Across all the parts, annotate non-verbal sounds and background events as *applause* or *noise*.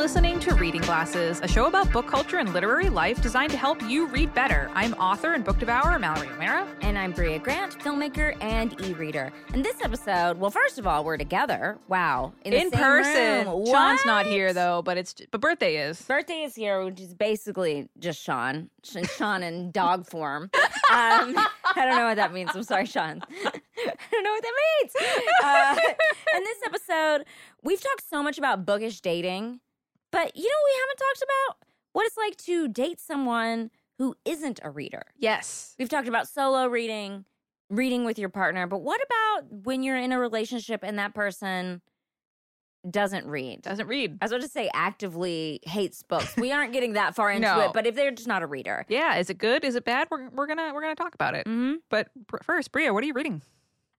listening to Reading Glasses, a show about book culture and literary life designed to help you read better. I'm author and book devourer Mallory O'Meara. And I'm Brea Grant, filmmaker and e reader. And this episode, well, first of all, we're together. Wow. In, in person. Sean's not here, though, but it's but birthday is. Birthday is here, which is basically just Sean. *laughs* Sean in dog form. Um, *laughs* I don't know what that means. I'm sorry, Sean. *laughs* I don't know what that means. Uh, in this episode, we've talked so much about bookish dating, but you know we haven't talked about? What it's like to date someone who isn't a reader. Yes. We've talked about solo reading, reading with your partner, but what about when you're in a relationship and that person doesn't read? Doesn't read. I was about to say actively hates books. We aren't getting that far *laughs* into No. it, but if they're just not a reader. Yeah, is it good? Is it bad? We're, we're gonna we're gonna talk about it. hmm But pr- first, Brea, what are you reading?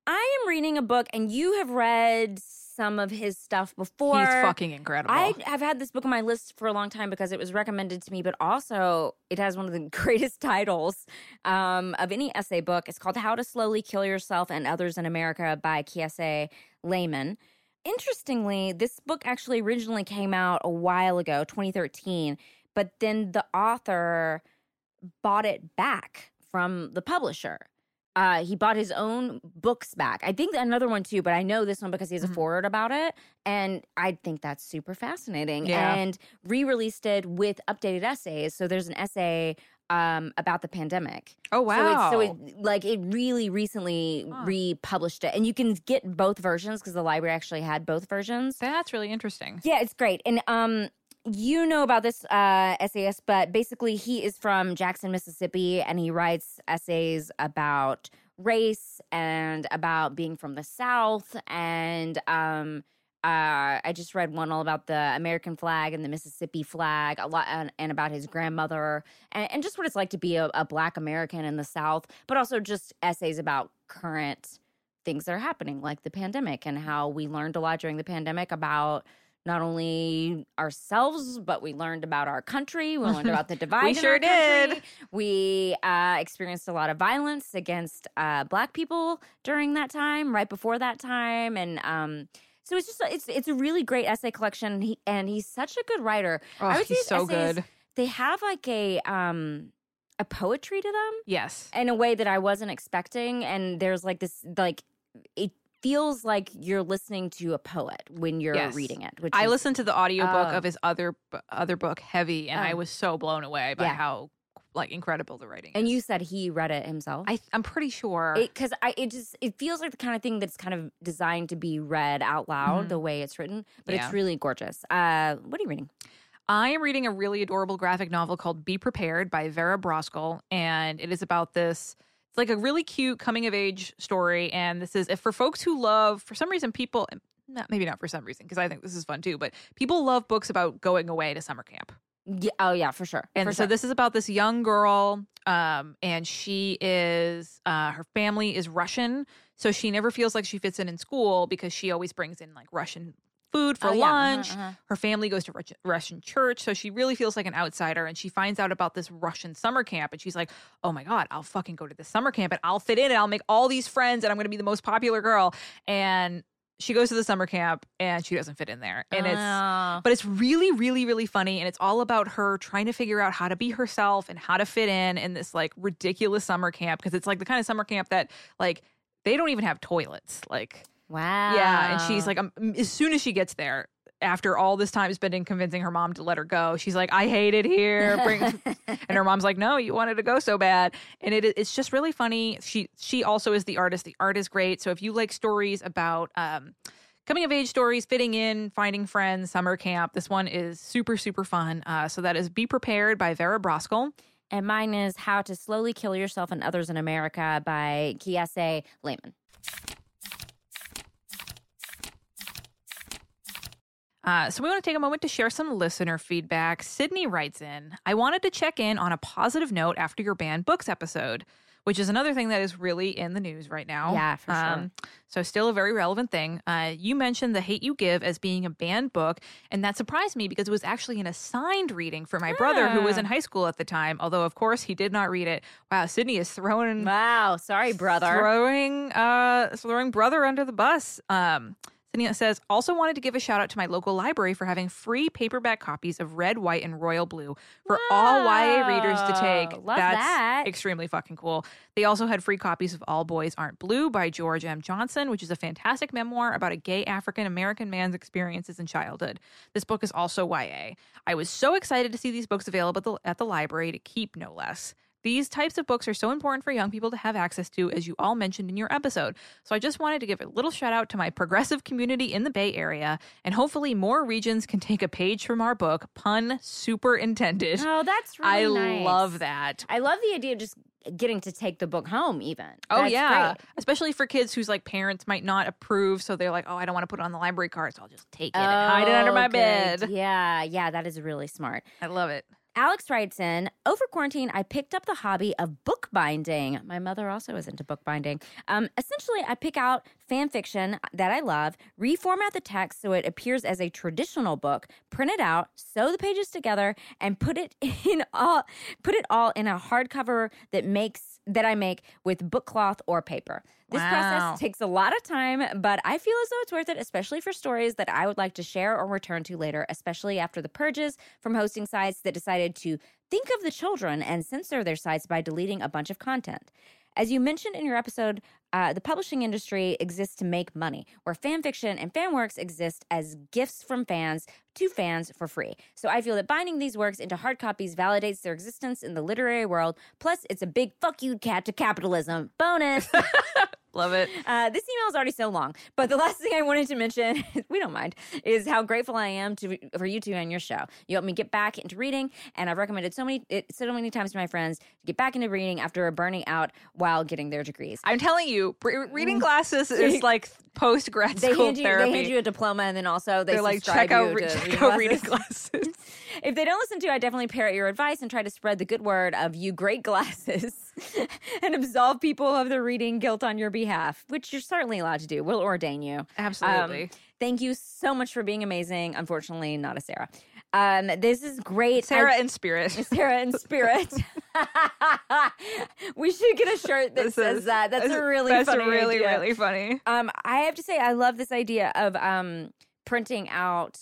I am reading a book, and you have read some of his stuff before. He's fucking incredible. I have had this book on my list for a long time because it was recommended to me, but also it has one of the *laughs* greatest titles um, of any essay book. It's called How to Slowly Kill Yourself and Others in America by Kiese Laymon. Interestingly, this book actually originally came out a while ago, 2013, but then the author bought it back from the publisher. Uh, he bought his own books back. I think another one too, but I know this one because he has a Mhm. forward about it. And I think that's super fascinating. Yeah. And re released it with updated essays. So there's an essay um, about the pandemic. oh wow. So, it's, so it like it really recently Huh. republished it, and you can get both versions because the library actually had both versions. That's really interesting. Yeah, it's great. And um you know about this uh essayist, but basically he is from Jackson, Mississippi, and he writes essays about race and about being from the South. And um uh, I just read one all about the American flag and the Mississippi flag, a lot, and, and about his grandmother, and, and just what it's like to be a, a Black American in the South, but also just essays about current things that are happening, like the pandemic, and how we learned a lot during the pandemic about not only ourselves, but we learned about our country. We learned about the *laughs* divide. in sure did. We uh, experienced a lot of violence against uh, Black people during that time, right before that time, and um, so it's just it's it's a really great essay collection. He, and he's such a good writer. Oh, I would he's so essays- good. They have like a um a poetry to them Yes. in a way that I wasn't expecting. And there's like this, like, it feels like you're listening to a poet when you're Yes. reading it. Which I is, listened to the audiobook Oh. of his other other book, Heavy, and I Oh. was so blown away by Yeah. how like incredible the writing And is. you said he read it himself. I I'm pretty sure. because I it just it feels like the kind of thing that's kind of designed to be read out loud Mhm. the way it's written, but Yeah. it's really gorgeous. Uh, what are you reading? I am reading a really adorable graphic novel called Be Prepared by Vera Brosgol, and it is about this. It's like a really cute coming of age story, and this is if for folks who love, for some reason, people. Not, maybe not for some reason, because I think this is fun too. But people love books about going away to summer camp. Yeah, oh yeah, for sure. And for so sure. this is about this young girl, um, and she is uh, her family is Russian, so she never feels like she fits in in school because she always brings in like Russian food for Oh, yeah, uh-huh, lunch. uh-huh. Her family goes to Russian church, so she really feels like an outsider. And she finds out about this Russian summer camp, and she's like, "Oh my god, I'll fucking go to this summer camp, and I'll fit in, and I'll make all these friends, and I'm going to be the most popular girl." And she goes to the summer camp, and she doesn't fit in there, and it's Oh. but it's really really really funny and it's all about her trying to figure out how to be herself and how to fit in in this like ridiculous summer camp because it's like the kind of summer camp that like they don't even have toilets like wow. yeah and she's like um, as soon as she gets there after all this time spending convincing her mom to let her go she's like i hate it here bring *laughs* and her mom's like no you wanted to go so bad. And it it's just really funny. She she also is the artist. The art is great. So if you like stories about um coming of age stories fitting in finding friends summer camp this one is super super fun. Uh, so that is be prepared by vera brosgol and mine is How to Slowly Kill Yourself and Others in America by Kiese Laymon. Uh, so we want to take a moment to share some listener feedback. Sydney writes in, I wanted to check in on a positive note after your banned books episode, which is another thing that is really in the news right now. Yeah, for sure. So still a very relevant thing. Uh, you mentioned The Hate You Give as being a banned book, and that surprised me because it was actually an assigned reading for my brother who was in high school at the time, although of course he did not read it. Wow, Sydney is throwing Wow, sorry, brother. throwing uh throwing brother under the bus um Sania says, also wanted to give a shout out to my local library for having free paperback copies of Red, White, and Royal Blue for all YA readers to take. Love That's that. extremely fucking cool. They also had free copies of All Boys Aren't Blue by George M. Johnson, which is a fantastic memoir about a gay African American man's experiences in childhood. This book is also YA. I was so excited to see these books available at the, at the library to keep, no less. These types of books are so important for young people to have access to, as you all mentioned in your episode. So I just wanted to give a little shout out to my progressive community in the Bay Area, and hopefully more regions can take a page from our book. Pun super intended. Oh, that's I really nice. I love that. I love the idea of just getting to take the book home, even. Oh That's yeah, great. especially for kids whose like parents might not approve, so they're like, "Oh, I don't want to put it on the library card, so I'll just take it and hide it under Oh, my good. bed." Yeah, yeah, that is really smart. I love it. Alex writes in Over quarantine, I picked up the hobby of bookbinding. My mother also is into bookbinding. Um, essentially, I pick out fan fiction that I love, reformat the text so it appears as a traditional book, print it out, sew the pages together, and put it *laughs* in all put it all in a hardcover that makes that I make with book cloth or paper. This Wow. process takes a lot of time, but I feel as though it's worth it, especially for stories that I would like to share or return to later, especially after the purges from hosting sites that decided to think of the children and censor their sites by deleting a bunch of content. As you mentioned in your episode, uh, the publishing industry exists to make money, where fan fiction and fan works exist as gifts from fans to fans for free. So I feel that binding these works into hard copies validates their existence in the literary world. Plus, it's a big fuck you cat to capitalism. Bonus. *laughs* Love it. Uh, this email is already so long, but the last thing I wanted to mention, *laughs* we don't mind, is how grateful I am to for you two and your show. You helped me get back into reading, and I've recommended so many it, so many times to my friends to get back into reading after burning out while getting their degrees. I'm telling you, re- reading glasses is like post grad school you therapy. they hand you a diploma, and then also they They're like, check out, re- check out reading glasses. glasses. *laughs* If they don't listen to, you, I definitely parrot your advice and try to spread the good word of you great glasses *laughs* and absolve people of the reading guilt on your behalf, which you're certainly allowed to do. We'll ordain you. Absolutely. Um, thank you so much for being amazing. Unfortunately, not a Sarah. Um, this is great. Sarah I- in spirit. Sarah in spirit. *laughs* *laughs* we should get a shirt that This says is- that. That's a really that's funny really idea. really funny. Um, I have to say, I love this idea of um printing out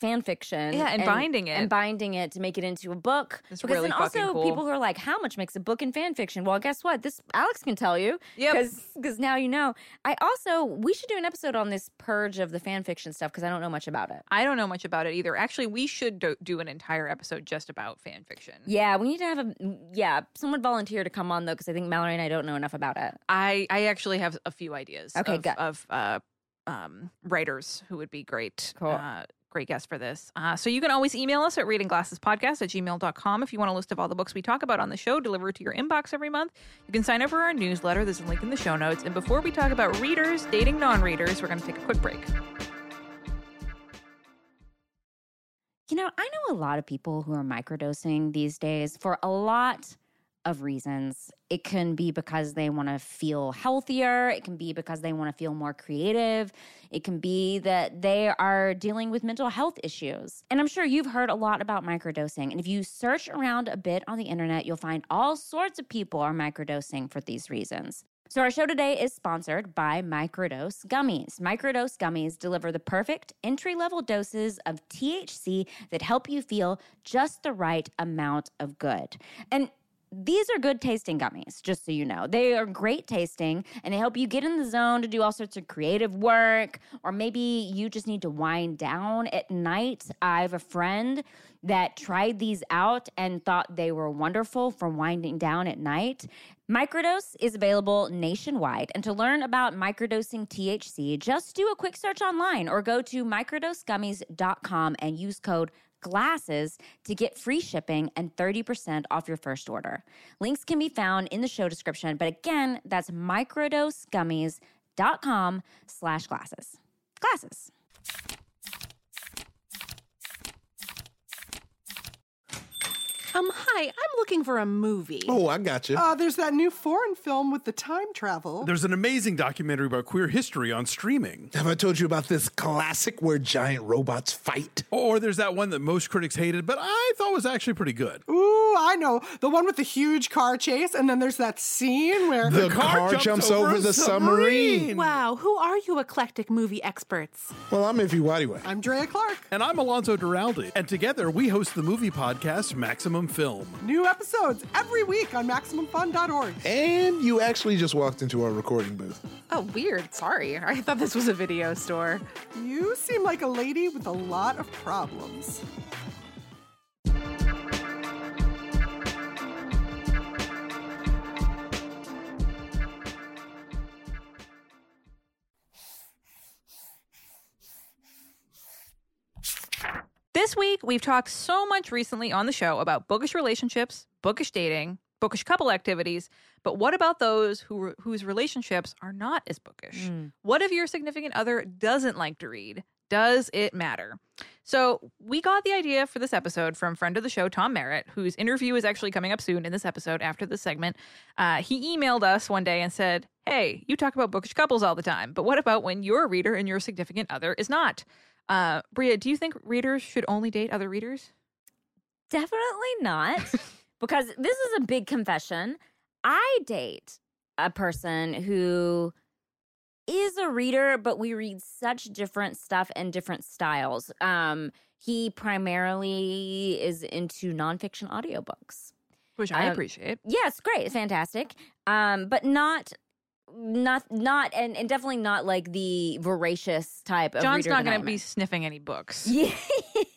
fan fiction, Yeah, and binding it. and binding it to make it into a book. It's because really then also cool. people who are like, "How much makes a book in fan fiction?" Well, guess what? This Alex can tell you. Yep. Because now you know. I also we should do an episode on this purge of the fan fiction stuff because I don't know much about it. I don't know much about it either. Actually, we should do, do an entire episode just about fan fiction. Yeah, we need to have a yeah someone volunteer to come on though because I think Mallory and I don't know enough about it. I I actually have a few ideas. Okay, of, good. of uh, um, writers who would be great. Cool. Uh, great guest for this. Uh, so you can always email us at readingglassespodcast at gmail.com if you want a list of all the books we talk about on the show delivered to your inbox every month. You can sign up for our newsletter. There's a link in the show notes. And before we talk about readers dating non-readers, we're going to take a quick break. You know, I know a lot of people who are microdosing these days for a lot of reasons. It can be because they want to feel healthier, it can be because they want to feel more creative, it can be that they are dealing with mental health issues. And I'm sure you've heard a lot about microdosing. And if you search around a bit on the internet, you'll find all sorts of people are microdosing for these reasons. So, our show today is sponsored by Microdose Gummies. Microdose Gummies deliver the perfect entry level doses of THC that help you feel just the right amount of good. And these are good tasting gummies, just so you know. They are great tasting and they help you get in the zone to do all sorts of creative work, or maybe you just need to wind down at night. I have a friend that tried these out and thought they were wonderful for winding down at night. Microdose is available nationwide. And to learn about microdosing THC, just do a quick search online or go to microdosegummies.com and use code glasses to get free shipping and 30% off your first order. Links can be found in the show description, but again, that's microdosegummies.com slash glasses. Glasses. Um, hi, I'm looking for a movie. Oh, I got you. Uh, there's that new foreign film with the time travel. There's an amazing documentary about queer history on streaming. Have I told you about this classic where giant robots fight? Or there's that one that most critics hated, but I thought was actually pretty good. Ooh, I know. The one with the huge car chase, and then there's that scene where The car jumps over a the submarine. Wow, who are you eclectic movie experts? Well, I'm Ify Nwadiwe. I'm Drea Clark. And I'm Alonso Duralde. And together we host the movie podcast Maximum Film. New episodes every week on MaximumFun.org. And you actually just walked into our recording booth. Oh, weird. Sorry. I thought this was a video store. You seem like a lady with a lot of problems. This week, we've talked so much recently on the show about bookish relationships, bookish dating, bookish couple activities, but what about those who whose relationships are not as bookish? What if your significant other doesn't like to read? Does it matter? So, we got the idea for this episode from friend of the show, Tom Merritt, whose interview is actually coming up soon in this episode after this segment. Uh, he emailed us one day and said, Hey, you talk about bookish couples all the time, but what about when you're a reader and your significant other is not? Uh, Brea, do you think readers should only date other readers? Definitely not. *laughs* because this is a big confession. I date a person who is a reader, but we read such different stuff and different styles. Um, he primarily is into nonfiction audiobooks. Which I Um, appreciate. Yes, great, fantastic. Um, but not not not and, and definitely not like the voracious type of John's not going to be sniffing any books. Yeah.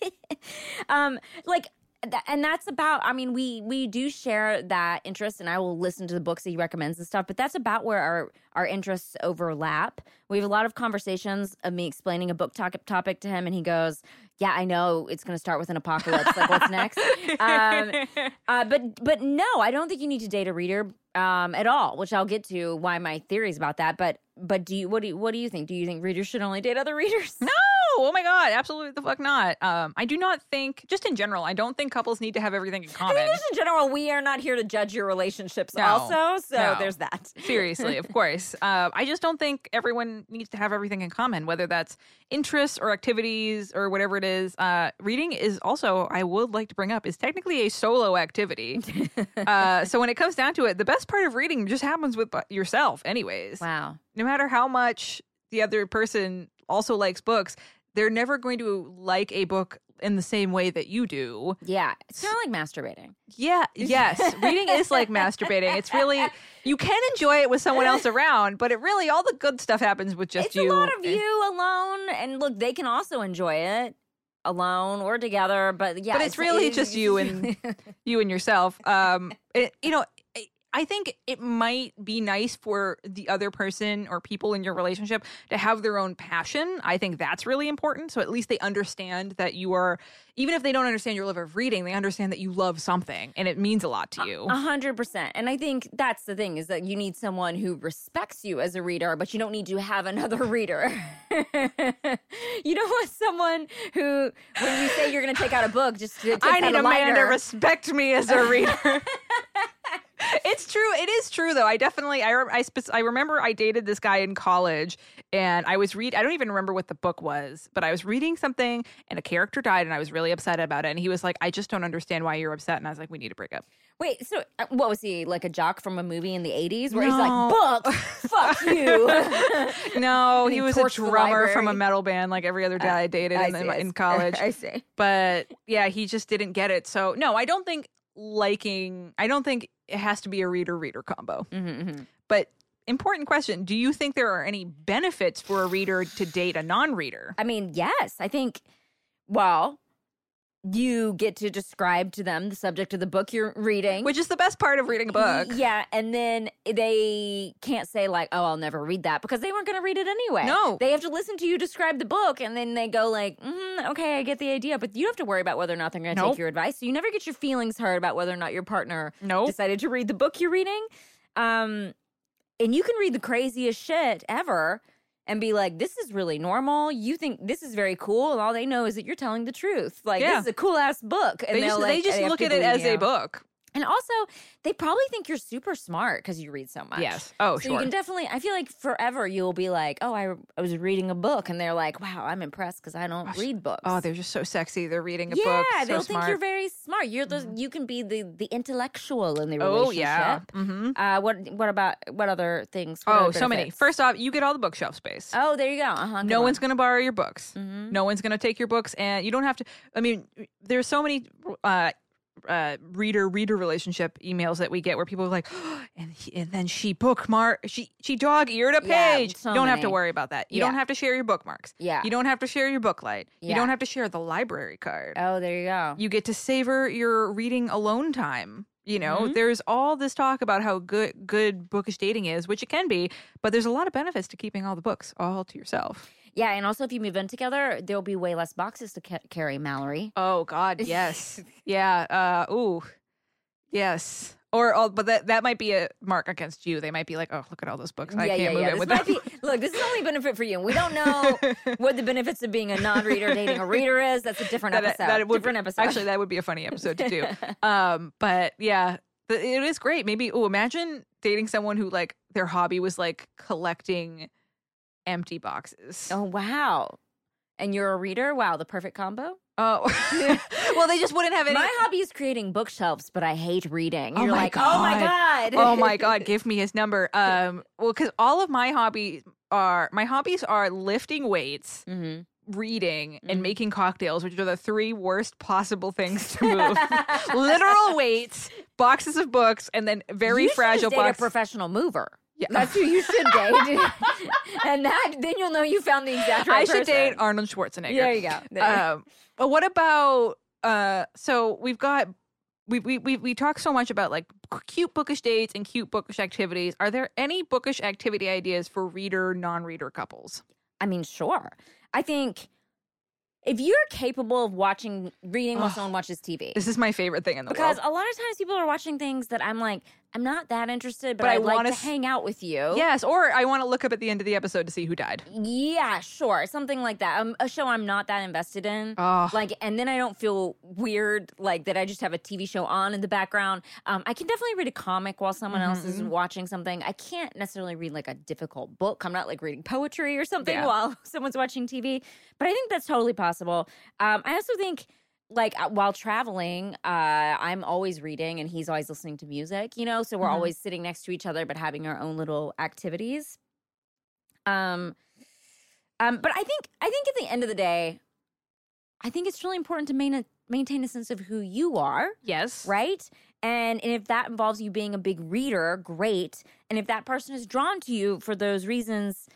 *laughs* um, like, th- and that's about. I mean, we we do share that interest, and I will listen to the books that he recommends and stuff. But that's about where our our interests overlap. We have a lot of conversations of me explaining a book topic topic to him, and he goes, "Yeah, I know it's going to start with an apocalypse. like, what's next?" *laughs* Um, uh, but but no, I don't think you need to date a reader um, at all. Which I'll get to why my theories about that. But but do you what do you, what do you think? Do you think readers should only date other readers? No, oh my god, absolutely the fuck not. Um, I do not think, just in general, I don't think couples need to have everything in common. I mean, just in general, we are not here to judge your relationships No, also. So no. there's that. *laughs* Seriously, of course. Uh, I just don't think everyone needs to have everything in common, whether that's interests or activities or whatever it is. Uh, reading is also, I would like to bring up, is technically a solo activity. *laughs* uh, so when it comes down to it, the best part of reading just happens with yourself, anyways. Wow. no matter how much the other person also likes books, they're never going to like a book in the same way that you do. Yeah. It's kind of like masturbating. Yeah, yes. Reading is like masturbating. It's really you can enjoy it with someone else around, but it really all the good stuff happens with just it's you. a lot of you alone. And look, they can also enjoy it alone or together. But yeah. But it's really just you and- *laughs* you and yourself. Um, it, you know, I- think it might be nice for the other person or people in your relationship to have their own passion. I think that's really important. So at least they understand that you are, even if they don't understand your love of reading, they understand that you love something and it means a lot to you. A hundred percent. And I think that's the thing is that you need someone who respects you as a reader, but you don't need to have another *laughs* reader. *laughs* you don't want someone who, when you say you're going to take out a book, just to take I need a man to respect me as a reader. *laughs* it's true. It is true, though. I definitely, I, I, I remember I dated this guy in college, and I was read. I don't even remember what the book was, but I was reading something, and a character died, and I was really upset about it. And he was like, "I just don't understand why you're upset." And I was like, "We need to break up." Wait, so uh, what was he like a jock from a movie in the 80s where No. he's like, book, fuck *laughs* you? No, he he was a drummer from a metal band, like every other guy I dated I in, in *laughs* college. I see. but yeah, he just didn't get it. So no, I don't think liking. I don't think it has to be a reader reader combo. Mm-hmm, But important question: Do you think there are any benefits for a reader to date a non-reader? I mean, yes, I think, well, you get to describe to them the subject of the book you're reading. Which is the best part of reading a book. Yeah, and then they can't say like, "Oh, I'll never read that," because they weren't going to read it anyway. No. they have to listen to you describe the book, and then they go like, mm, "Okay, I get the idea," but you have to worry about whether or not they're going to Nope. take your advice. So you never get your feelings hurt about whether or not your partner Nope. decided to read the book you're reading. Um, and you can read the craziest shit ever, and be like, "This is really normal. You think this is very cool, and all they know is that you're telling the truth. Like Yeah. this is a cool ass book." And they just, like, they just look at it as a book. And also, they probably think you're super smart because you read so much. Yes. Oh, so sure. you can definitely. I feel like forever you'll be like, "Oh, I, I was reading a book," and they're like, "Wow, I'm impressed because I don't read books." oh, they're just so sexy. They're reading a yeah, book. So they'll smart. think you're very smart. You're the you can be the the intellectual in the relationship. oh yeah. hmm Uh, what what about what other things? What Oh, other so many. First off, you get all the bookshelf space. Oh, there you go. Uh-huh, no one's going to borrow your books. No one's going to take your books, and you don't have to. I mean, there's so many uh, uh, reader reader relationship emails that we get where people are like, *gasps* and he, and then she bookmark she she dog eared a Yeah, page. so you don't have to worry about that. You Yeah. don't have to share your bookmarks. Yeah. You don't have to share your booklight. You Yeah. don't have to share the library card. Oh, there you go. You get to savor your reading alone time. You know, Mhm. there's all this talk about how good good bookish dating is, which it can be, but there's a lot of benefits to keeping all the books all to yourself. Yeah, and also if you move in together, there'll be way less boxes to ca- carry, Mallory. Oh God, *laughs* yes, yeah. Uh, ooh, yes. Or, oh, but that that might be a mark against you. They might be like, oh, look at all those books. I yeah, can't yeah, move yeah. in This with might them. be, *laughs* look, this is only benefit for you. We don't know *laughs* what the benefits of being a non-reader dating a reader is. That's a different That- episode. that would different episode. Actually, that would be a funny episode to do. um, but yeah, the, it is great. Maybe. Oh, imagine dating someone who like their hobby was like collecting empty boxes. oh wow. And you're a reader? Wow, the perfect combo. Oh, *laughs* *laughs* well, they just wouldn't have any. My hobby is creating bookshelves, but I hate reading. Oh You're my like, oh my god. oh my god *laughs* give me his number um well because all of my hobbies are my hobbies are lifting weights hmm reading Mhm. and making cocktails which are the three worst possible things to move literal weights boxes of books and then very you fragile just date a boxes professional mover. Yeah. That's who you should date. *laughs* and that then you'll know you found the exact right i should date arnold schwarzenegger There you go. There. um but what about uh so we've got we we we we talk so much about like cute bookish dates and cute bookish activities. Are there any bookish activity ideas for reader non-reader couples? I mean, sure. I think if you're capable of watching, reading while someone watches TV, This is my favorite thing in the because world. Because a lot of times people are watching things that I'm like, I'm not that interested, but, But I I'd like wanna s- hang out with you. Yes, or I want to look up at the end of the episode to see who died. Yeah, sure. Something like that. Um, a show I'm not that invested in. Oh, Like, and then I don't feel weird, like that I just have a TV show on in the background. Um, I can definitely read a comic while someone else is Mhm. watching something. I can't necessarily read like a difficult book. I'm not like reading poetry or something Yeah. while *laughs* someone's watching TV, but I think that's totally possible. Um, I also think like uh, while traveling, uh, I'm always reading and he's always listening to music, you know, so we're Mhm. always sitting next to each other, but having our own little activities. Um, um, but I think I think at the end of the day, I think it's really important to main, maintain a sense of who you are, yes. right? And, and if that involves you being a big reader, great. And if that person is drawn to you for those reasons,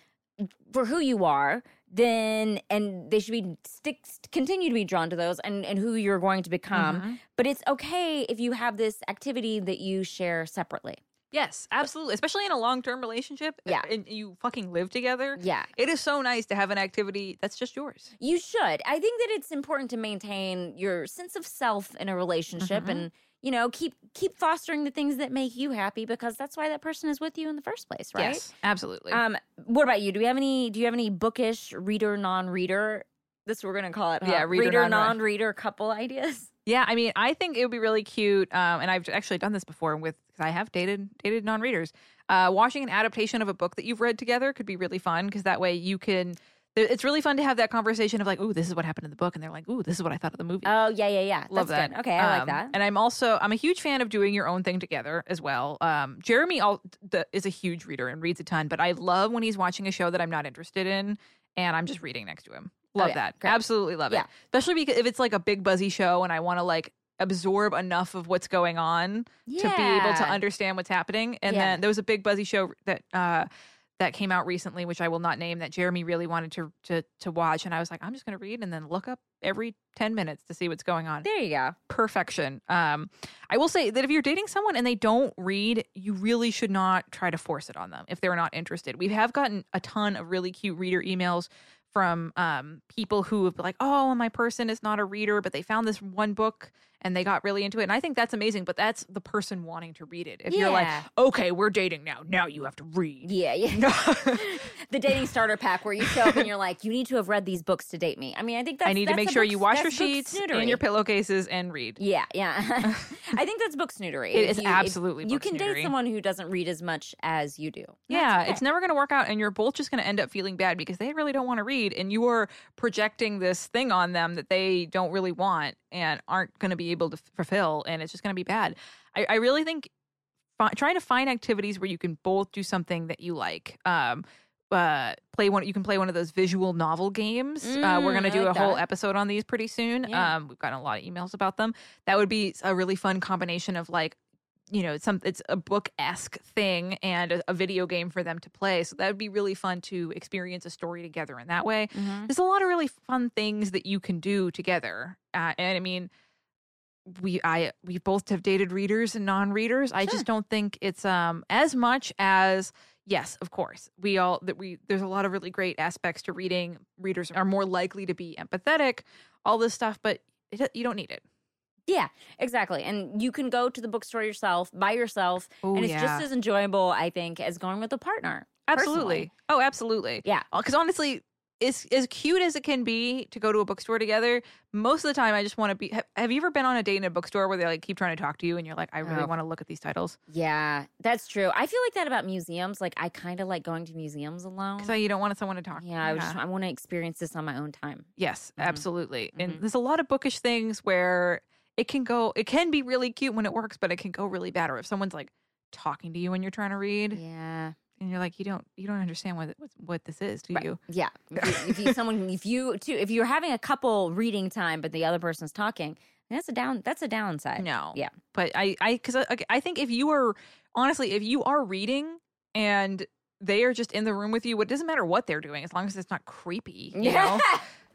for who you are, then and they should be stick continue to be drawn to those and and who you're going to become. Mhm. But it's okay if you have this activity that you share separately. Yes, absolutely. Especially in a long-term relationship. Yeah. and you fucking live together. Yeah. It is so nice to have an activity that's just yours. You should. I think that it's important to maintain your sense of self in a relationship Mhm. and you know, keep keep fostering the things that make you happy because that's why that person is with you in the first place, right? Yes, absolutely. Um what about you? Do we have any do you have any bookish reader non-reader this we're going to call it, huh? Yeah, reader, non-reader. non-reader couple ideas? *laughs* Yeah, I mean, I think it would be really cute, um, and I've actually done this before with because I have dated dated non-readers. Uh, watching an adaptation of a book that you've read together could be really fun because that way you can. It's really fun to have that conversation of like, "Ooh, this is what happened in the book," and they're like, "Ooh, this is what I thought of the movie." Oh, yeah, yeah, yeah. Love That's that. good. Okay, I like Um, that. And I'm also I'm a huge fan of doing your own thing together as well. Um, Jeremy all, the, is a huge reader and reads a ton, but I love when he's watching a show that I'm not interested in and I'm just reading next to him. Love Oh, yeah. that. Great. Absolutely love Yeah. it. Especially because if it's like a big buzzy show and I want to like absorb enough of what's going on to be able to understand what's happening. And Yeah. then there was a big buzzy show that uh that came out recently, which I will not name, that Jeremy really wanted to to to watch, and I was like, I'm just going to read and then look up every ten minutes to see what's going on There you go. perfection. Um, I will say that if you're dating someone and they don't read, you really should not try to force it on them if they're not interested. We have gotten a ton of really cute reader emails from um, people who have been like, "Oh, my person is not a reader, but they found this one book and they got really into it. And I think that's amazing, but that's the person wanting to read it. If you're like, okay, we're dating now, now you have to read. Yeah, yeah. *laughs* the dating starter pack where you show up and you're like, you need to have read these books to date me. I mean, I think that's I need to make sure book- you wash your sheets snootery. and your pillowcases and read. Yeah, yeah. *laughs* I think that's book snootery. It If you- absolutely You can snootery. date someone who doesn't read as much as you do. That's Yeah, okay. it's never going to work out, and you're both just going to end up feeling bad because they really don't want to read, and you are projecting this thing on them that they don't really want and aren't going to be able to fulfill, and it's just going to be bad. I, I really think fi- trying to find activities where you can both do something that you like. Um, uh, play one. You can play one of those visual novel games. uh, we're Mm, going to do like a whole episode on these pretty soon. Yeah. Um, we've gotten a lot of emails about them. That would be a really fun combination of like you know, some it's a book esque thing and a, a video game for them to play. So that would be really fun to experience a story together in that way. Mhm. There's a lot of really fun things that you can do together. Uh, and I mean, we I we both have dated readers and non-readers. I just don't think it's um as much as yes, of course. We all that we there's a lot of really great aspects to reading. Readers are more likely to be empathetic, all this stuff, but it, you don't need it. Yeah, exactly. And you can go to the bookstore yourself, by yourself, Oh, and it's yeah. just as enjoyable, I think, as going with a partner. Absolutely. personally. Oh, absolutely. Yeah. Because honestly, it's as cute as it can be to go to a bookstore together. Most of the time, I just want to be. Have, have you ever been on a date in a bookstore where they like keep trying to talk to you, and you're like, I really Oh. want to look at these titles Yeah, that's true. I feel like that about museums. Like I kind of like going to museums alone. because you don't want someone to talk. yeah, I, just, I want to experience this on my own time. Yes, Mhm. absolutely. And Mhm. there's a lot of bookish things where it can go. It can be really cute when it works, but it can go really bad. Or if someone's like talking to you when you're trying to read, Yeah, and you're like, you don't, you don't understand what what, what this is, do Right. you? yeah. If you, if you *laughs* someone, if you too, if you're having a couple reading time, but the other person's talking, that's a down. That's a downside. No. Yeah. But I, I, because I, I think if you are honestly, if you are reading and they are just in the room with you, it doesn't matter what they're doing as long as it's not creepy, you *laughs* know,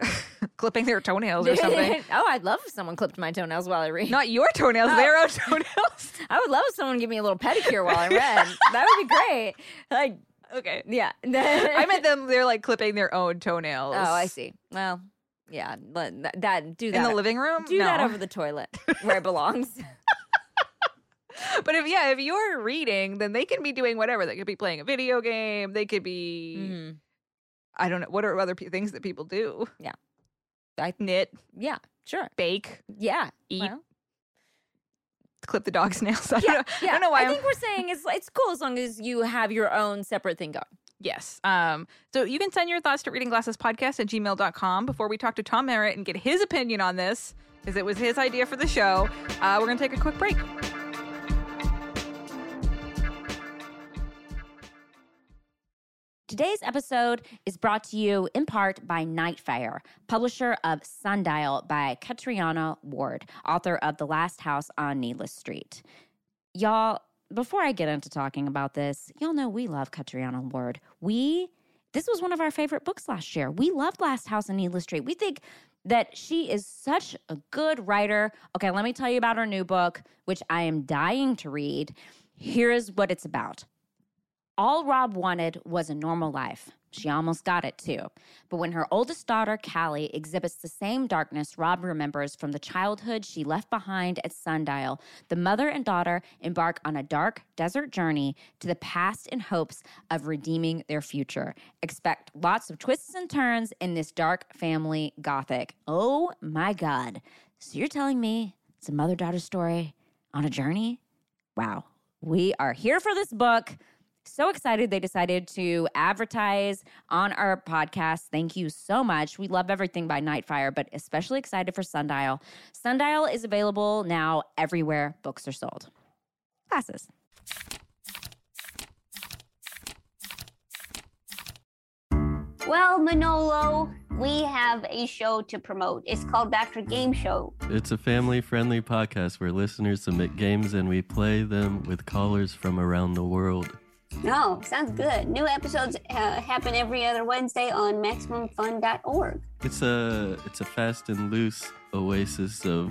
*laughs* *laughs* clipping their toenails or *laughs* something. oh, I'd love if someone clipped my toenails while I read. Not your toenails, Oh. their own *laughs* toenails. I would love if someone give me a little pedicure while I read. that would be great. Like, Okay. yeah. I meant them. They're like clipping their own toenails. Oh, I see. Well, yeah. That, that do that In the living room. Do that over the toilet where it belongs. But if yeah, if you're reading, then they can be doing whatever. They could be playing a video game. They could be. Mhm. I don't know. What are other pe- things that people do? Yeah. I- knit, Yeah, sure. bake, Yeah. eat, Well, clip the dog's *laughs* nails. I don't yeah, know. yeah. I don't know why. I I'm- think we're saying it's it's cool as long as you have your own separate thing going. Yes. Um, so you can send your thoughts to readingglassespodcast at gmail.com before we talk to Tom Merritt and get his opinion on this, because it was his idea for the show. Uh, we're going to take a quick break. Today's episode is brought to you in part by Nightfire, publisher of Sundial by Catriona Ward, author of The Last House on Needless Street. Y'all, before I get into talking about this, y'all know we love Catriona Ward. We this was one of our favorite books last year. We loved Last House on Needless Street. We think that she is such a good writer. Okay, let me tell you about her new book, which I am dying to read. Here is what it's about. All Rob wanted was a normal life. She almost got it too. But when her oldest daughter, Callie, exhibits the same darkness Rob remembers from the childhood she left behind at Sundial, the mother and daughter embark on a dark desert journey to the past in hopes of redeeming their future. Expect lots of twists and turns in this dark family gothic. Oh my God. So you're telling me it's a mother daughter story on a journey? Wow. We are here for this book. So excited they decided to advertise on our podcast. Thank you so much. We love everything by Nightfire, but especially excited for Sundial. Sundial is available now everywhere books are sold. Classes. Well, Manolo, we have a show to promote. It's called Dr. Gameshow. It's a family friendly podcast where listeners submit games and we play them with callers from around the world. No, sounds good. New episodes uh, happen every other Wednesday on MaximumFun.org. It's a it's a fast and loose oasis of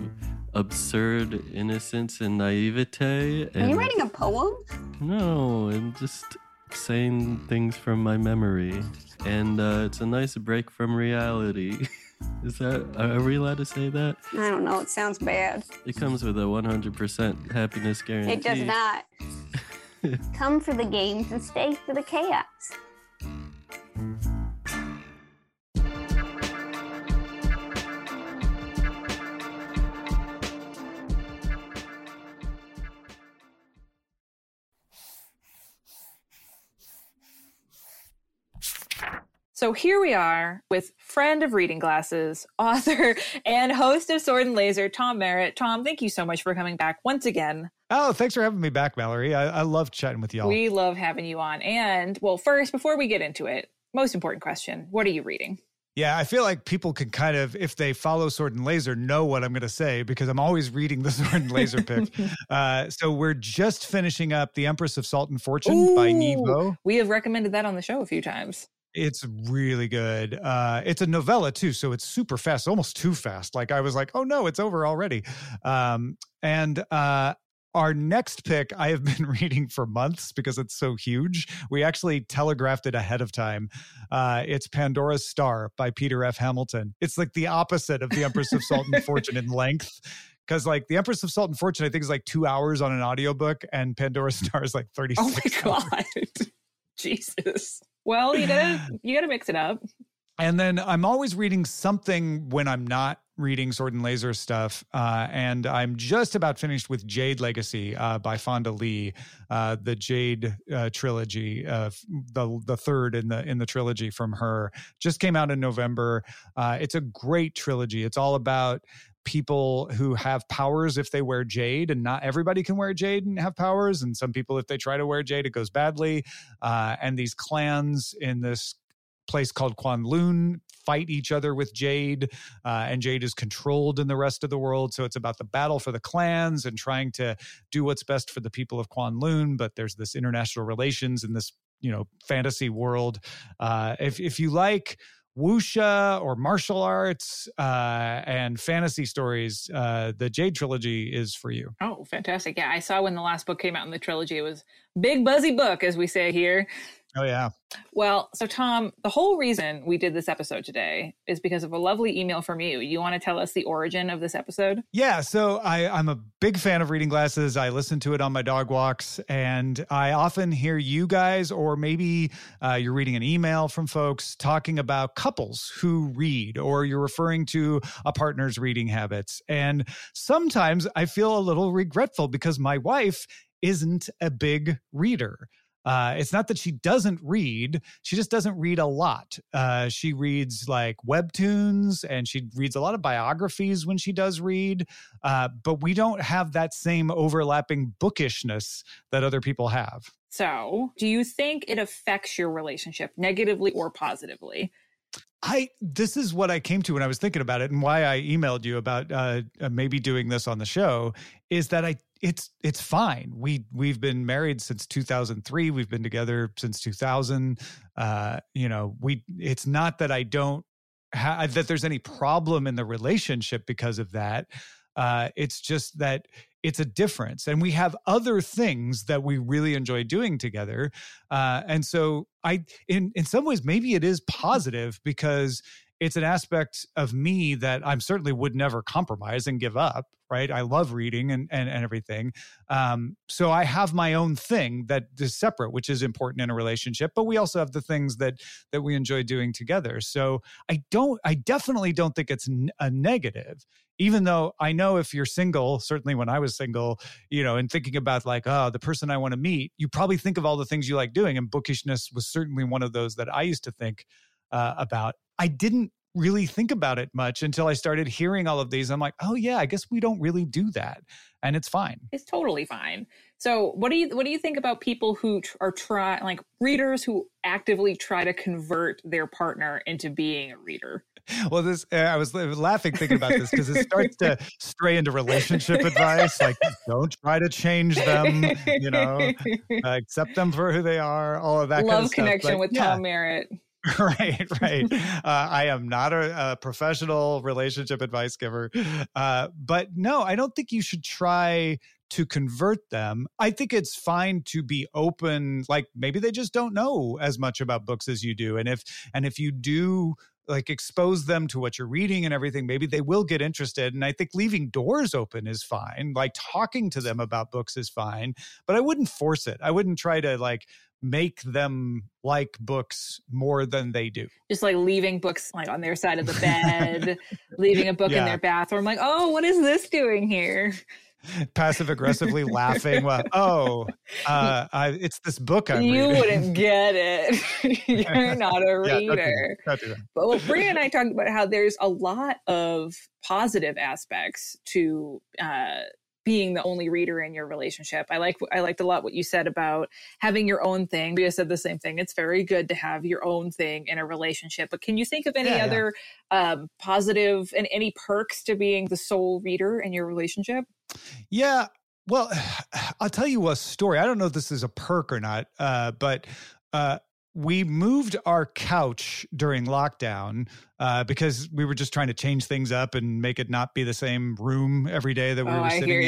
absurd innocence and naivete. Are you writing a poem? No, I'm just saying things from my memory, and uh, it's a nice break from reality. *laughs* Is that are we allowed to say that? I don't know. It sounds bad. It comes with a 100% happiness guarantee. It does not. Come for the games and stay for the chaos. So here we are with friend of reading glasses, *laughs* author, and host of Sword and Laser, Tom Merritt. Tom, thank you so much for coming back once again. Oh, thanks for having me back, Mallory. I, I love chatting with y'all. We love having you on. And well, first, before we get into it, most important question what are you reading? Yeah, I feel like people can kind of, if they follow Sword and Laser, know what I'm going to say because I'm always reading the *laughs* Sword and Laser pick. *laughs* uh, so we're just finishing up The Empress of Salt and Fortune by Nghi Vo. We have recommended that on the show a few times. It's really good. Uh, it's a novella too, so it's super fast, almost too fast. Like I was like, oh no, it's over already. Um, and uh, our next pick, I have *laughs* been reading for months because it's so huge. We actually telegraphed it ahead of time. Uh, it's Pandora's Star by Peter F. Hamilton. It's like the opposite of The Empress of Salt and Fortune in length. Because like the Empress of Salt and Fortune, I think is like two hours on an audiobook, and Pandora's *laughs* Star is like 36 Oh my god. *laughs* Jesus. Well, you gotta *sighs* you gotta mix it up. And then I'm always reading something when I'm not reading Sword and Laser stuff. Uh, and I'm just about finished with Jade Legacy uh, by Fonda Lee, uh, the Jade uh, trilogy, uh, the the third in the in the trilogy from her. Just came out in November. Uh, it's a great trilogy. It's all about people who have powers if they wear jade and not everybody can wear jade and have powers and some people if they try to wear jade it goes badly uh, and these clans in this place called Kwanlun fight each other with Jade, uh, and Jade is controlled in the rest of the world. So it's about the battle for the clans and trying to do what's best for the people of Kwanlun. But there's this international relations in this you know fantasy world. Uh, if if you like wuxia or martial arts uh, and fantasy stories, uh, the Jade trilogy is for you. Oh, fantastic. Yeah, I saw when the last book came out in the trilogy. It was big buzzy book, as we say here. Oh yeah. Well, so Tom, the whole reason we did this episode today is because of a lovely email from you. You want to tell us the origin of this episode? Yeah, so I, I'm a big fan of reading glasses. I listen to it on my dog walks, and I often hear you guys, or maybe uh, you're reading an email from folks talking about couples who read, or you're referring to a partner's reading habits. And sometimes I feel a little regretful because my wife isn't a big reader. Uh, it's not that she doesn't read; she just doesn't read a lot. Uh, she reads like webtoons, and she reads a lot of biographies when she does read. Uh, but we don't have that same overlapping bookishness that other people have. So, do you think it affects your relationship negatively or positively? I this is what I came to when I was thinking about it, and why I emailed you about uh, uh, maybe doing this on the show is that I it's it's fine. We we've been married since 2003. We've been together since 2000. Uh, you know, we it's not that I don't ha- that there's any problem in the relationship because of that. Uh, it's just that it's a difference, and we have other things that we really enjoy doing together. Uh, and so, I in in some ways maybe it is positive because it's an aspect of me that I'm certainly would never compromise and give up. Right. I love reading and, and, and everything. Um, so I have my own thing that is separate, which is important in a relationship, but we also have the things that, that we enjoy doing together. So I don't, I definitely don't think it's a negative, even though I know if you're single, certainly when I was single, you know, and thinking about like, oh, the person I want to meet, you probably think of all the things you like doing. And bookishness was certainly one of those that I used to think uh, about. I didn't really think about it much until I started hearing all of these. I'm like, oh yeah, I guess we don't really do that, and it's fine. It's totally fine. So, what do you what do you think about people who tr- are try like readers who actively try to convert their partner into being a reader? Well, this uh, I was laughing thinking about this because it starts to stray into relationship *laughs* advice, like don't try to change them, you know, uh, *laughs* accept them for who they are, all of that. Love kind of connection. But, with yeah. Tom Merritt. *laughs* right right. Uh, i am not a, a professional relationship advice giver uh, but no i don't think you should try to convert them. I think it's fine to be open like maybe they just don't know as much about books as you do and if and if you do like expose them to what you're reading and everything maybe they will get interested and i think leaving doors open is fine like talking to them about books is fine but i wouldn't force it. I wouldn't try to like make them like books more than they do Just like leaving books like on their side of the bed, *laughs* leaving a book in their bathroom, like, oh, what is this doing here? passive aggressively *laughs* laughing well oh uh I, it's this book i'm you reading. wouldn't *laughs* get it. You're not a Yeah, don't do reader. Don't do. But well, Brea and I talked about how there's a lot of positive aspects to uh, being the only reader in your relationship. I like I liked a lot what you said about having your own thing. Brea said the same thing. It's very good to have your own thing in a relationship. But can you think of any Yeah, yeah. other um, positive and any perks to being the sole reader in your relationship? Yeah. Well, *sighs* I'll tell you a story. I don't know if this is a perk or not, uh, but uh, we moved our couch during lockdown uh, because we were just trying to change things up and make it not be the same room every day that we Oh, were sitting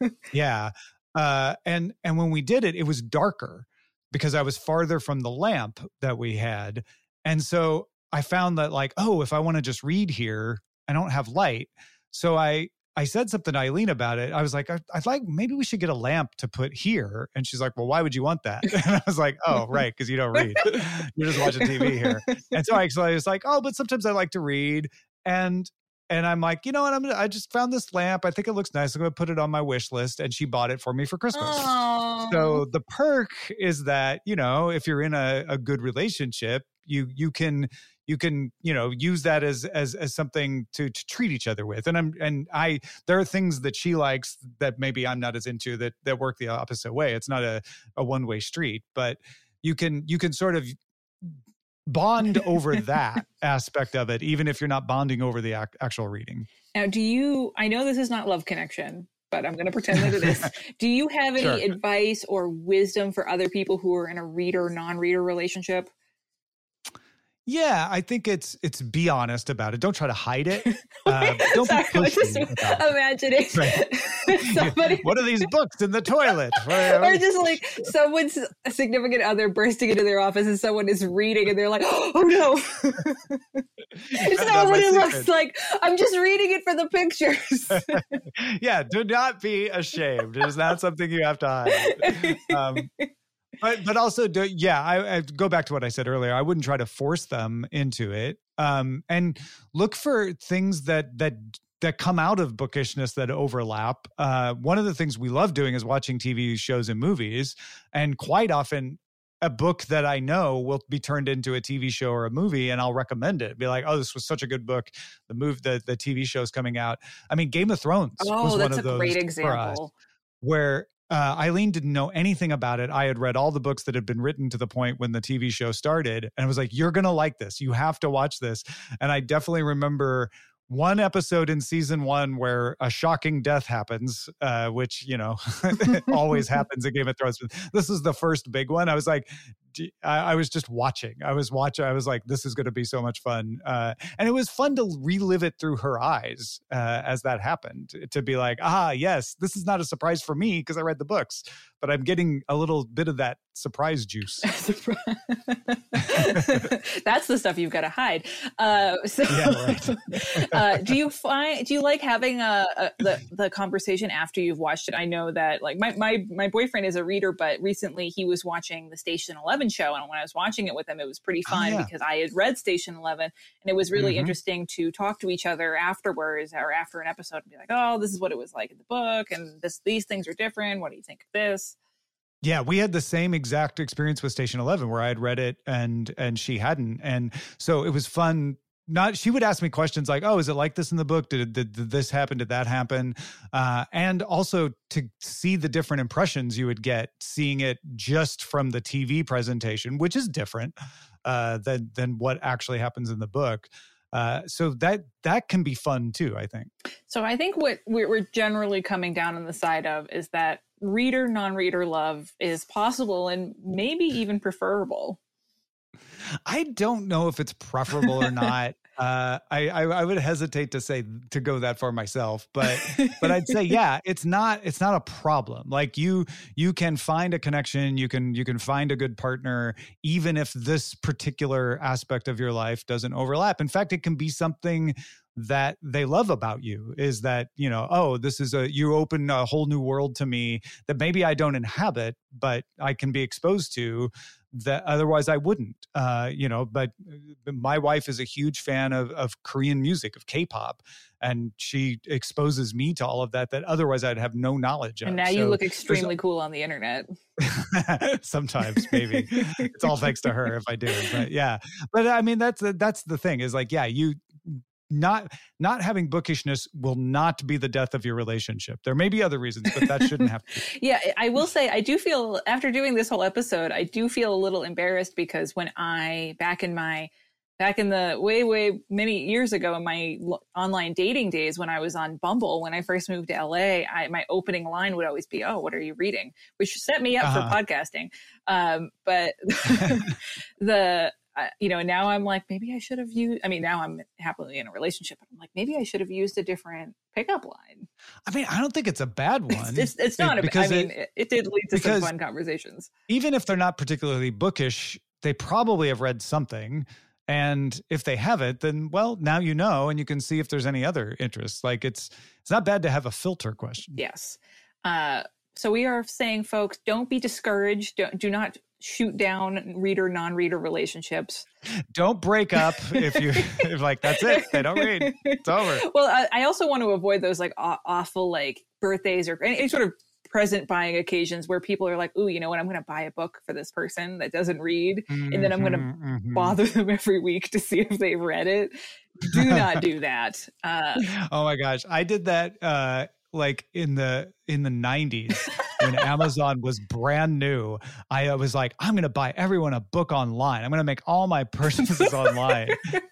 in. *laughs* yeah. Uh, and and when we did it, it was darker because I was farther from the lamp that we had, and so I found that like, oh, if I want to just read here, I don't have light. So I I said something to Eileen about it. I was like, I, I'd like maybe we should get a lamp to put here. And she's like, Well, why would you want that? *laughs* And I was like, Oh, right, because you don't read. You're just watching TV here. And so I, so I was like, Oh, but sometimes I like to read. And and I'm like, you know what? I'm gonna, I just found this lamp. I think it looks nice. I'm gonna put it on my wish list. And she bought it for me for Christmas. Aw. So the perk is that, you know, if you're in a, a good relationship, you you can you can you know use that as as as something to to treat each other with and i'm and i there are things that she likes that maybe i'm not as into that that work the opposite way it's not a a one way street but you can you can sort of bond over *laughs* that aspect of it even if you're not bonding over the ac- actual reading Now, do you? I know this is not love connection, but I'm going to pretend that it is. *laughs* do you have any Sure. advice or wisdom for other people who are in a reader non-reader relationship? Yeah i think it's it's be honest about it don't try to hide it *laughs* uh, don't Sorry, be pushy just about it. imagining *laughs* Right. *laughs* somebody. what are these books in the toilet Or just like someone's significant other bursting into their office and someone is reading and they're like, *gasps* oh no. it's Not what it looks like. I'm just reading it for the pictures. yeah, do not be ashamed. It is not something you have to hide. Um, but but also, do, yeah, I, I go back to what I said earlier. I wouldn't try to force them into it, um, and look for things that that that come out of bookishness that overlap. Uh, one of the things we love doing is watching TV shows and movies, and quite often. A book that I know will be turned into a TV show or a movie, and I'll recommend it. Be like, "Oh, this was such a good book." The move, the the TV show's coming out. I mean, Game of Thrones was oh, one that's of a great example. where uh, Eileen didn't know anything about it. I had read all the books that had been written to the point when the TV show started, and I was like, "You're gonna like this. You have to watch this." And I definitely remember one episode in season one where a shocking death happens, uh, which you know *laughs* always *laughs* happens in Game of Thrones. This is the first big one. I was like, I, I was just watching. I was watching. I was like, this is going to be so much fun, uh, and it was fun to relive it through her eyes uh, as that happened. To be like, ah, yes, this is not a surprise for me because I read the books, but I'm getting a little bit of that surprise juice. *laughs* *laughs* That's the stuff you've got to hide. Uh, so, Yeah, right. *laughs* uh, do you find do you like having a, a the the conversation after you've watched it? I know that like my my my boyfriend is a reader, but recently he was watching the Station Eleven show, and when I was watching it with him, it was pretty Oh, fun yeah. because I had read Station Eleven, and it was really Mhm. interesting to talk to each other afterwards or after an episode and be like, "Oh, this is what it was like in the book, and this these things are different. What do you think of this?" Yeah, we had the same exact experience with Station Eleven, where I had read it and and she hadn't, and so it was fun. Not she would ask me questions like, "Oh, is it like this in the book? Did, did, did this happen? Did that happen?" Uh, and also to see the different impressions you would get seeing it just from the TV presentation, which is different uh, than than what actually happens in the book. Uh, so that that can be fun too. I think. So I think what we're generally coming down on the side of is that reader non-reader love is possible and maybe *laughs* even preferable. I don't know if it's preferable or not. *laughs* Uh, I, I I would hesitate to say to go that far myself, but *laughs* but I'd say yeah, it's not it's not a problem. Like you you can find a connection, you can you can find a good partner, even if this particular aspect of your life doesn't overlap. In fact, it can be something that they love about you is that you know oh this is a you open a whole new world to me that maybe i don't inhabit but i can be exposed to that otherwise I wouldn't. Uh, you know, but uh, my wife is a huge fan of of Korean music, of K-pop, and she exposes me to all of that that otherwise I'd have no knowledge of. And now So you look extremely cool on the internet. *laughs* Sometimes maybe *laughs* it's all thanks to her if I do. But yeah, but I mean that's that's the thing is like yeah you not not having bookishness will not be the death of your relationship. There may be other reasons, but that shouldn't. Be. *laughs* Yeah, I will say I do feel after doing this whole episode, I do feel a little embarrassed because when I back in my back in the way way many years ago in my l- online dating days when I was on Bumble when I first moved to LA, I, my opening line would always be, "Oh, what are you reading?" which set me up Uh-huh. for podcasting. Um, but *laughs* the uh, you know now I'm like maybe I should have used. I mean now I'm happily in a relationship. But I'm like maybe I should have used a different pickup line. I mean, I don't think it's a bad *laughs* one. It's, it's, it's not. a, I because mean, it- it, it did lead to some fun conversations. even if they're not particularly bookish, they probably have read something. And if they haven't, then well, now you know, and you can see if there's any other interests. Like it's it's not bad to have a filter question. Yes. Uh, so we are saying, folks, don't be discouraged. Don't, do not shoot down reader non-reader relationships. Don't break up if you *laughs* if like that's it. They don't read. It's over. Well, I, I also want to avoid those like aw- awful like birthdays or any, any sort of present buying occasions where people are like, "Ooh, you know what? I'm going to buy a book for this person that doesn't read, and then I'm going to Mhm, mhm. bother them every week to see if they've read it." Do not do that. Uh, *laughs* Oh my gosh, I did that uh like in the in the 90s when *laughs* Amazon was brand new. I was like, I'm going to buy everyone a book online. I'm going to make all my purchases online. *laughs*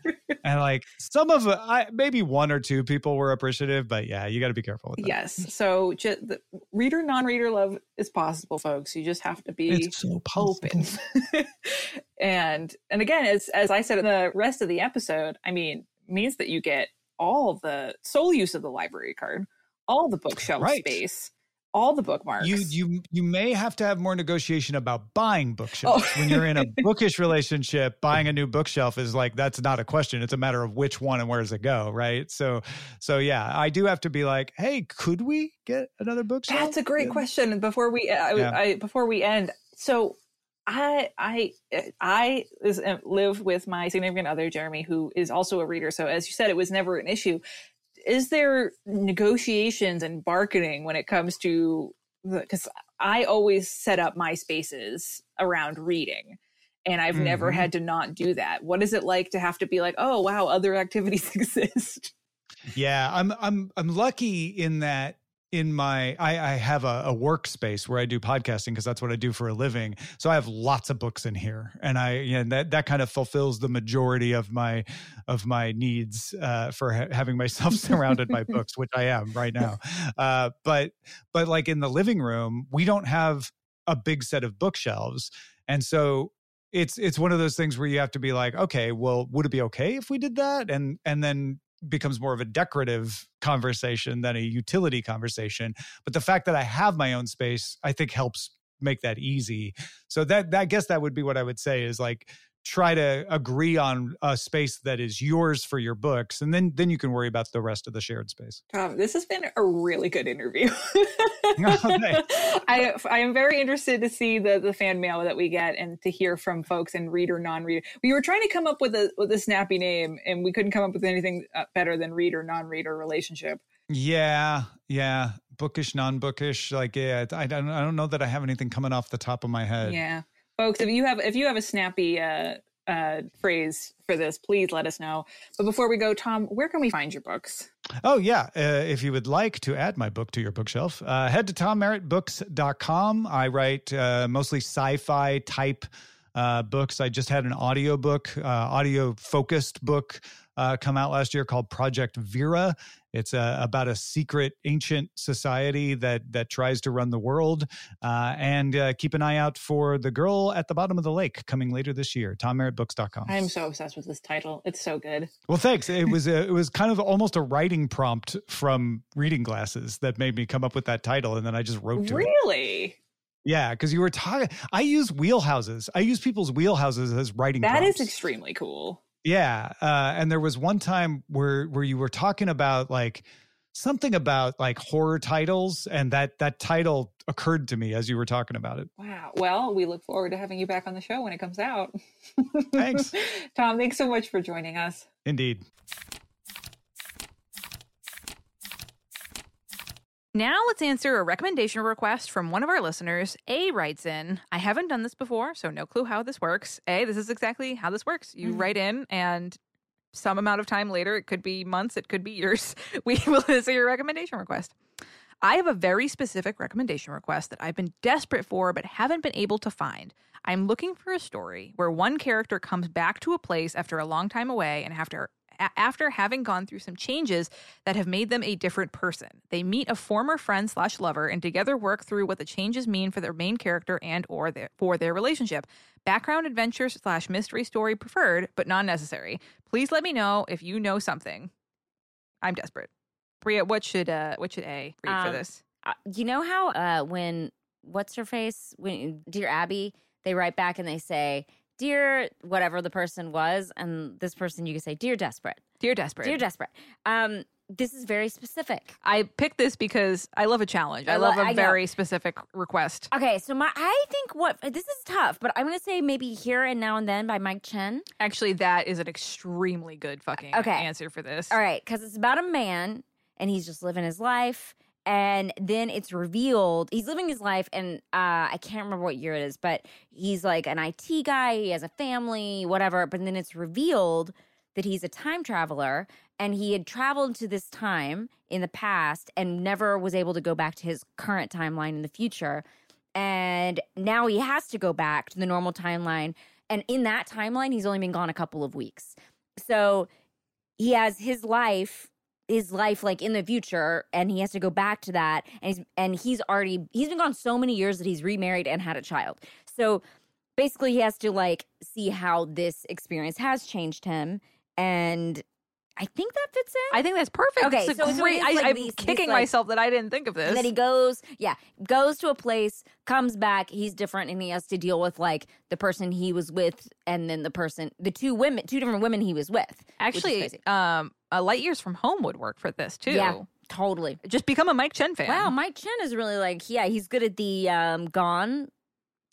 And like some of I maybe one or two people were appreciative, but yeah, you got to be careful with that. yes. So, just, the reader non-reader love is possible, folks. You just have to be It's so open. *laughs* and and again, as as I said in the rest of the episode, I mean, means that you get all the sole use of the library card, all the bookshelf Right. space, all the bookmarks. You you you may have to have more negotiation about buying bookshelves. Oh. when you're in a *laughs* bookish relationship, buying a new bookshelf is like that's not a question. It's a matter of which one and where does it go, right? So so yeah, I do have to be like, hey, could we get another bookshelf? That's a great Yeah. question. Before we, I, Yeah. I, before we end, so I, I, I uh, live with my significant other, Jeremy, who is also a reader. So as you said, it was never an issue. Is there negotiations and bargaining when it comes to because I always set up my spaces around reading. And I've never Mhm. had to not do that. What is it like to have to be like, oh wow, other activities *laughs* exist? Yeah, I'm I'm I'm lucky in that in my I, I have a, a workspace where I do podcasting because that's what I do for a living. So I have lots of books in here, and I yeah that that kind of fulfills the majority of my of my needs uh, for ha- having myself *laughs* surrounded by books, which I am right now. Uh, but but like in the living room, we don't have a big set of bookshelves, and so it's it's one of those things where you have to be like, okay, well, would it be okay if we did that? And and then becomes more of a decorative conversation than a utility conversation. But the fact that I have my own space, I think helps make that easy. So that, that I guess that would be what I would say is like try to agree on a space that is yours for your books and then then you can worry about the rest of the shared space. Tom, this has been a really good interview. *laughs* *laughs* I I am very interested to see the the fan mail that we get and to hear from folks and reader non-reader. We were trying to come up with a with a snappy name and we couldn't come up with anything uh, better than reader non-reader relationship. Yeah, yeah, bookish, non-bookish. Like, yeah, I don't, I don't know that I have anything coming off the top of my head. Yeah, folks, if you have if you have a snappy uh, uh, phrase for this, please let us know. But before we go, Tom, where can we find your books? Oh, yeah. Uh, if you would like to add my book to your bookshelf, uh, head to tommerrittbooks.com. I write uh, mostly sci fi type uh, books. I just had an audio book, audio focused book uh, come out last year called Project Vera. It's uh, about a secret ancient society that that tries to run the world. Uh, and uh, keep an eye out for The Girl at the Bottom of the Lake coming later this year. TomMerrittBooks.com. I'm so obsessed with this title. It's so good. Well, thanks. It was *laughs* a, it was kind of almost a writing prompt from reading glasses that made me come up with that title, and then I just wrote to it. Really? Yeah, because you were talking. I use wheelhouses. I use people's wheelhouses as writing. That prompts. is extremely cool. Yeah, uh, and there was one time where where you were talking about like something about like horror titles, and that that title occurred to me as you were talking about it. Wow. Well, we look forward to having you back on the show when it comes out. Thanks. *laughs* Tom, thanks so much for joining us. Indeed. Now let's answer a recommendation request from one of our listeners. A writes in, I haven't done this before, so no clue how this works. A, this is exactly how this works. You Mhm. write in and some amount of time later, it could be months, it could be years, *laughs* we will answer your recommendation request. I have a very specific recommendation request that I've been desperate for but haven't been able to find. I'm looking for a story where one character comes back to a place after a long time away and after after having gone through some changes that have made them a different person. They meet a former friend slash lover and together work through what the changes mean for their main character and or their, for their relationship. Background adventure slash mystery story preferred, but not necessary. Please let me know if you know something. I'm desperate. Brea, what should uh what should A read for Um, this? Uh, you know how uh, when what's her face when dear Abby they write back and they say dear whatever the person was and this person you could say dear desperate Dear Desperate. dear desperate um this is very specific I picked this because I love a challenge. I, I lo- love a I know. very specific request. okay so my i think what this is tough but i'm gonna say maybe here and now and then by mike chen Actually, that is an extremely good fucking Okay. answer for this. all right because it's about a man and he's just living his life and then it's revealed he's living his life and uh, i can't remember what year it is but he's like an it guy he has a family whatever but then it's revealed that he's a time traveler and he had traveled to this time in the past and never was able to go back to his current timeline in the future. And now he has to go back to the normal timeline. And in that timeline he's only been gone a couple of weeks. So he has his life his life like in the future and he has to go back to that and he's and he's already he's been gone so many years that he's remarried and had a child. So basically he has to like see how this experience has changed him and i think that fits in I think that's perfect. Okay, It's so- great. is I, like I'm these- these, kicking like- myself that I didn't think of this. and then he goes, yeah, goes to a place, comes back, he's different, and he has to deal with like the person he was with, and then the person, the two women, two different women he was with. Actually, um, a light years from home would work for this too. Yeah. totally. Just become a Mike Chen fan. Wow, Mike Chen is really like, yeah, he's good at the um, gone,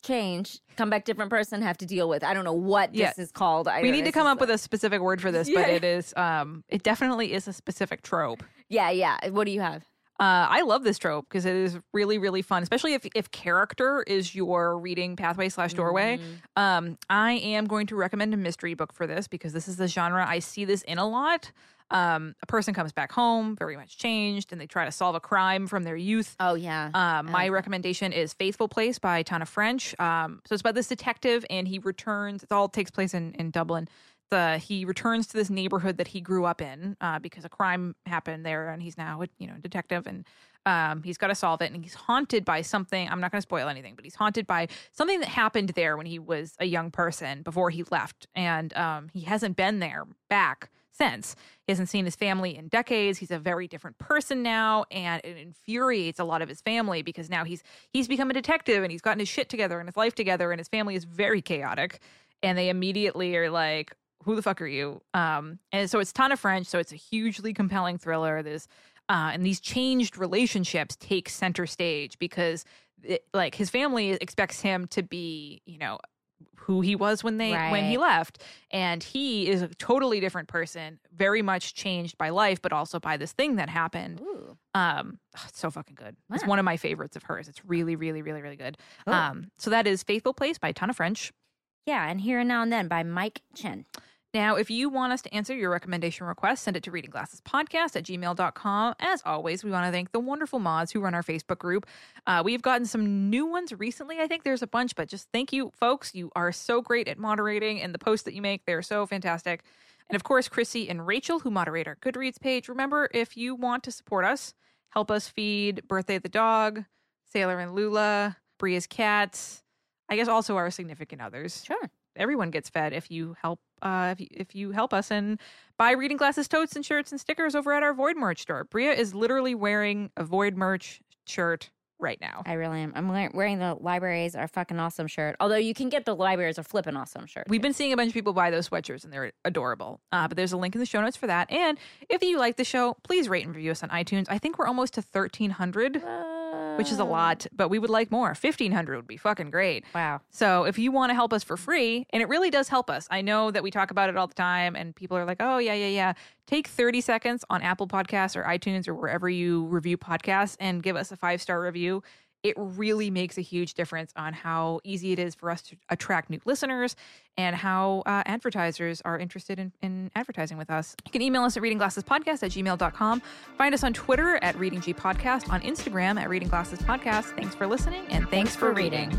change, come back different person, have to deal with. I don't know what Yeah. this is called. I we need to come up with a specific word for this, but it is um it definitely is a specific trope. Yeah, yeah. What do you have? Uh, I love this trope because it is really, really fun, especially if if character is your reading pathway slash doorway. Mm-hmm. Um, I am going to recommend a mystery book for this because this is the genre I see this in a lot. Um, a person comes back home, very much changed, and they try to solve a crime from their youth. Oh yeah. Um, my recommendation is Faithful Place by Tana French. Um, so it's about this detective, and he returns. It all takes place in, in Dublin. The he returns to this neighborhood that he grew up in uh, because a crime happened there, and he's now a you know detective, and um, he's got to solve it. And he's haunted by something. I'm not going to spoil anything, but he's haunted by something that happened there when he was a young person before he left, and um, he hasn't been there back since. He hasn't seen his family in decades. He's a very different person now, and it infuriates a lot of his family because now he's he's become a detective and he's gotten his shit together and his life together, and his family is very chaotic. And they immediately are like, "Who the fuck are you?" Um, and so it's Tana French, so it's a hugely compelling thriller. There's uh, and these changed relationships take center stage because it, like his family expects him to be, you know, who he was when they when he left. And he is a totally different person very much changed by life but also by this thing that happened. Ooh. um oh, it's so fucking good. It's one of my favorites of hers. It's really really really really good. Cool. um so that is faithful place by Tana French. Yeah, and here and now and then by Mike Chen. Now, if you want us to answer your recommendation request, send it to readingglassespodcast at gmail.com. As always, we want to thank the wonderful mods who run our Facebook group. Uh, we've gotten some new ones recently. I think there's a bunch, but just thank you, folks. You are so great at moderating, and the posts that you make, they're so fantastic. And of course, Chrissy and Rachel, who moderate our Goodreads page. Remember, if you want to support us, help us feed Birthday the Dog, Sailor and Lula, Brea's cats, I guess also our significant others. Sure. Everyone gets fed if you help uh, if you, if you help us and buy reading glasses, totes, and shirts and stickers over at our Void merch store. Brea is literally wearing a Void merch shirt right now. I really am. I'm wearing the libraries are fucking awesome shirt. Although you can get the libraries are flipping awesome shirt. We've been seeing a bunch of people buy those sweatshirts and they're adorable. Uh, but there's a link in the show notes for that. And if you like the show, please rate and review us on iTunes. I think we're almost to 1,300, which is a um, lot, but we would like more. 1,500 would be fucking great. Wow. So if you want to help us for free, and it really does help us, I know that we talk about it all the time, and people are like, oh, yeah, yeah, yeah. Take 30 seconds on Apple Podcasts or iTunes or wherever you review podcasts and give us a five star review. It really makes a huge difference on how easy it is for us to attract new listeners and how uh, advertisers are interested in, in advertising with us. You can email us at readingglassespodcast at gmail.com. Find us on Twitter at Reading G Podcast, on Instagram at Reading Glasses Podcast. Thanks for listening and thanks, Thanks for reading.